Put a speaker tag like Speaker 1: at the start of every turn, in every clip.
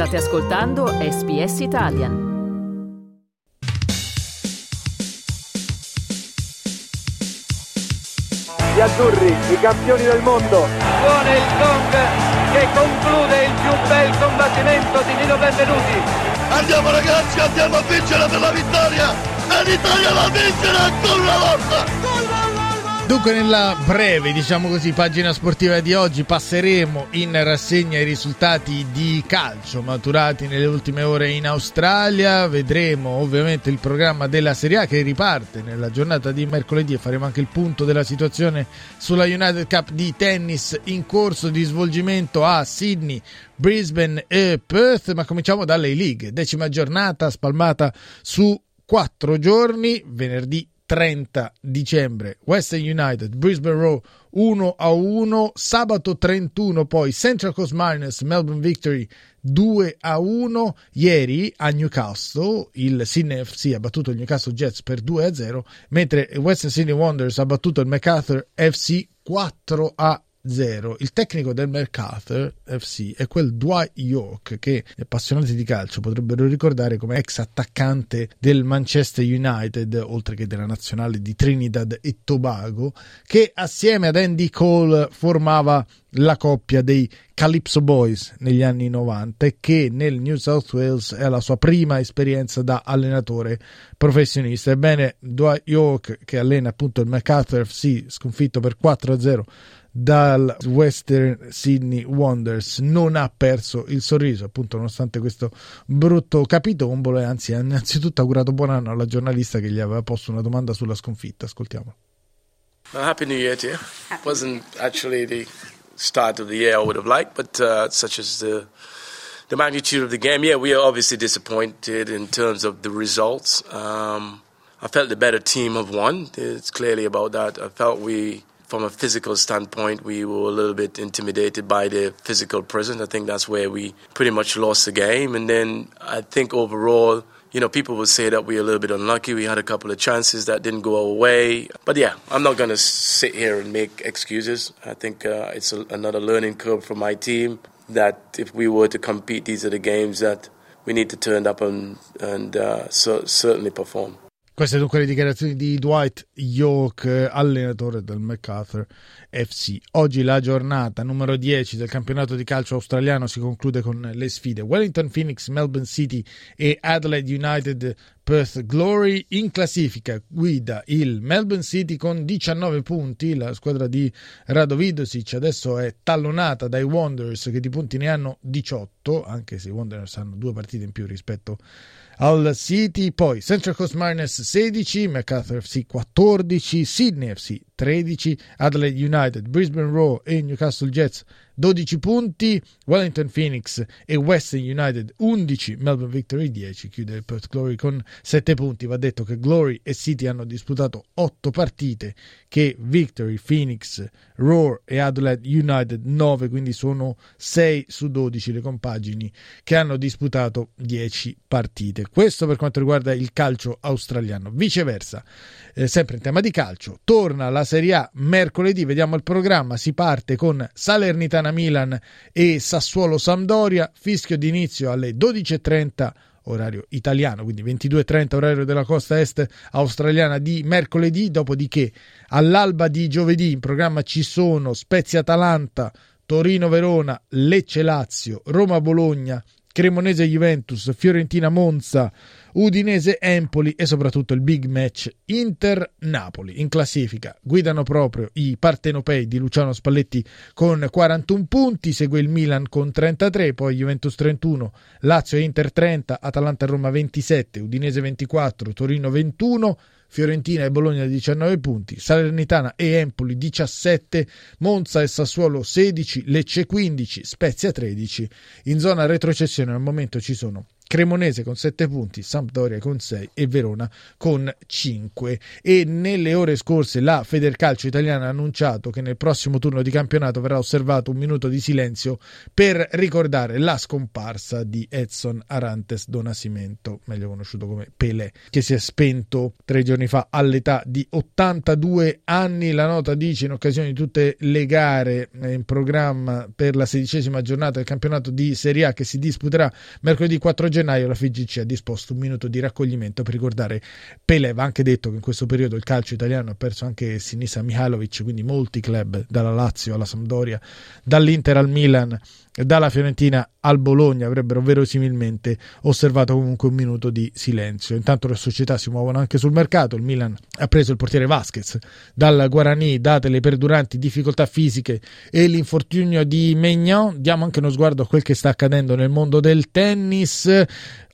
Speaker 1: State ascoltando SBS Italian.
Speaker 2: Gli azzurri, i campioni del mondo.
Speaker 3: Suona il gong che conclude il più bel combattimento di Nino Benvenuti.
Speaker 4: Andiamo ragazzi, andiamo a vincere per la vittoria! E l'Italia va a vincere ancora una volta!
Speaker 5: Dunque nella breve, diciamo così, pagina sportiva di oggi passeremo in rassegna i risultati di calcio maturati nelle ultime ore in Australia, vedremo ovviamente il programma della Serie A che riparte nella giornata di mercoledì e faremo anche il punto della situazione sulla United Cup di tennis in corso di svolgimento a Sydney, Brisbane e Perth, ma cominciamo dalle league, decima giornata spalmata su quattro giorni, venerdì 30 dicembre Western United Brisbane Row 1 a 1 sabato 31 poi Central Coast Miners Melbourne Victory 2 a 1 ieri a Newcastle il Sydney FC ha battuto il Newcastle Jets per 2 a 0 mentre Western Sydney Wanderers ha battuto il MacArthur FC 4 a 0. Il tecnico del MacArthur FC è quel Dwight York che gli appassionati di calcio potrebbero ricordare come ex attaccante del Manchester United, oltre che della nazionale di Trinidad e Tobago, che assieme ad Andy Cole formava la coppia dei Calypso Boys negli anni 90 e che nel New South Wales è la sua prima esperienza da allenatore professionista. Ebbene, Dwight York che allena appunto il MacArthur FC sconfitto per 4-0 dal Western Sydney Wonders. Non ha perso il sorriso appunto nonostante questo brutto capitombolo. E anzi ha innanzitutto augurato buon anno alla giornalista che gli aveva posto una domanda sulla sconfitta. Ascoltiamo
Speaker 6: well, Happy New Year to you. Happy. Wasn't actually the start of the year I would have liked but uh, such as the the magnitude of the game. Yeah we are obviously disappointed in terms of the results. Um, I felt the better team have won. It's clearly about that. I felt we from a physical standpoint, we were a little bit intimidated by the physical presence. I think that's where we pretty much lost the game. And then I think overall, you know, people will say that we were a little bit unlucky. We had a couple of chances that didn't go our way. But yeah, I'm not going to sit here and make excuses. I think uh, it's a, another learning curve for my team that if we were to compete, these are the games that we need to turn up and, and uh, so, certainly perform.
Speaker 5: Queste dunque le dichiarazioni di Dwight York, allenatore del MacArthur FC. Oggi la giornata numero 10 del campionato di calcio australiano si conclude con le sfide Wellington Phoenix, Melbourne City e Adelaide United Perth Glory. In classifica guida il Melbourne City con 19 punti. La squadra di Rado Vidosic adesso è tallonata dai Wanderers che di punti ne hanno 18, anche se i Wanderers hanno due partite in più rispetto al City, poi Central Coast Miners 16, MacArthur FC 14, Sydney FC 13, Adelaide United, Brisbane Roar e Newcastle Jets 12 punti, Wellington Phoenix e Western United 11, Melbourne Victory 10, chiude il Perth Glory con 7 punti. Va detto che Glory e City hanno disputato 8 partite, che Victory, Phoenix, Roar e Adelaide United 9, quindi sono 6 su 12 le compagini che hanno disputato 10 partite. Questo per quanto riguarda il calcio australiano. Viceversa, eh, sempre in tema di calcio, torna la Serie A mercoledì, vediamo il programma, si parte con Salernitana Milan e Sassuolo Sampdoria, fischio d'inizio alle 12.30 orario italiano, quindi 22.30 orario della costa est australiana di mercoledì, dopodiché all'alba di giovedì in programma ci sono Spezia Atalanta, Torino Verona, Lecce Lazio, Roma Bologna, Cremonese Juventus, Fiorentina Monza, Udinese Empoli e soprattutto il big match Inter Napoli. In classifica guidano proprio i partenopei di Luciano Spalletti con 41 punti, segue il Milan con 33, poi Juventus 31, Lazio e Inter 30, Atalanta Roma 27, Udinese 24, Torino 21. Fiorentina e Bologna 19 punti, Salernitana e Empoli 17, Monza e Sassuolo 16, Lecce 15, Spezia 13. In zona retrocessione al momento ci sono Cremonese con 7 punti, Sampdoria con 6 e Verona con 5. E nelle ore scorse la Federcalcio italiana ha annunciato che nel prossimo turno di campionato verrà osservato un minuto di silenzio per ricordare la scomparsa di Edson Arantes Donacimento, meglio conosciuto come Pelé, che si è spento tre giorni fa all'età di 82 anni. La nota dice in occasione di tutte le gare in programma per la sedicesima giornata del campionato di Serie A che si disputerà mercoledì 4 gennaio, la FIGC ha disposto un minuto di raccoglimento per ricordare Pelé. Va anche detto che in questo periodo il calcio italiano ha perso anche Sinisa Mihalovic, quindi molti club, dalla Lazio alla Sampdoria, dall'Inter al Milan dalla Fiorentina al Bologna avrebbero verosimilmente osservato comunque un minuto di silenzio. Intanto le società si muovono anche sul mercato. Il Milan ha preso il portiere Vasquez dal Guarani, date le perduranti difficoltà fisiche e l'infortunio di Maignan. Diamo anche uno sguardo a quel che sta accadendo nel mondo del tennis.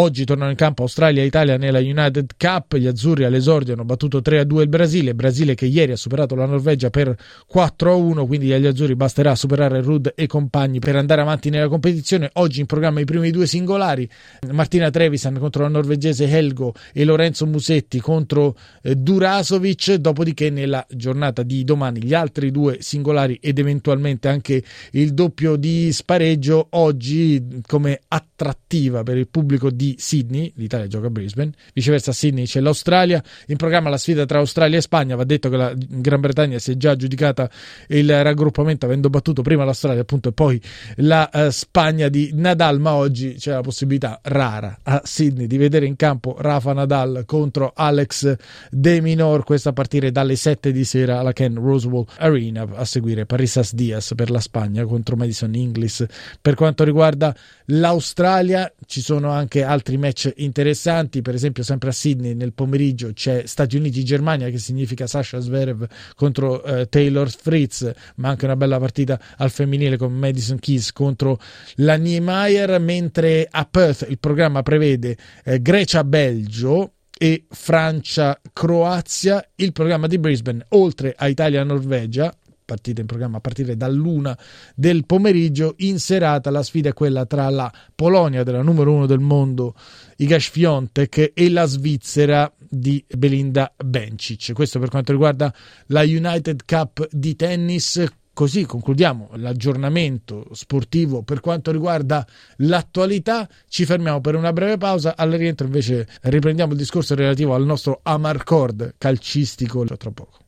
Speaker 5: Oggi tornano in campo Australia e Italia nella United Cup. Gli azzurri all'esordio hanno battuto 3-2 il Brasile. Brasile che ieri ha superato la Norvegia per 4-1. Quindi agli azzurri basterà superare Rud e compagni per andare avanti nella competizione. Oggi in programma i primi due singolari. Martina Trevisan contro la norvegese Helgo e Lorenzo Musetti contro eh, Durasovic. Dopodiché nella giornata di domani gli altri due singolari ed eventualmente anche il doppio di spareggio. Oggi come attrattiva per il pubblico di Sydney, l'Italia gioca a Brisbane, viceversa a Sydney c'è l'Australia, in programma la sfida tra Australia e Spagna, va detto che la Gran Bretagna si è già aggiudicata il raggruppamento avendo battuto prima l'Australia appunto e poi la uh, Spagna di Nadal, ma oggi c'è la possibilità rara a Sydney di vedere in campo Rafa Nadal contro Alex De Minor, questa a partire dalle 7 di sera alla Ken Rosewall Arena, a seguire Parisas Diaz per la Spagna contro Madison Inglis. Per quanto riguarda l'Australia ci sono anche altri match interessanti, per esempio sempre a Sydney nel pomeriggio c'è Stati Uniti-Germania che significa Sasha Zverev contro eh, Taylor Fritz, ma anche una bella partita al femminile con Madison Keys contro la Niemeyer, mentre a Perth il programma prevede eh, Grecia-Belgio e Francia-Croazia, il programma di Brisbane oltre a Italia-Norvegia partita in programma a partire dall'una del pomeriggio. In serata la sfida è quella tra la Polonia della numero uno del mondo, Iga Świątek, e la Svizzera di Belinda Bencic. Questo per quanto riguarda la United Cup di tennis. Così concludiamo l'aggiornamento sportivo per quanto riguarda l'attualità. Ci fermiamo per una breve pausa. Al rientro invece riprendiamo il discorso relativo al nostro Amarcord calcistico tra poco.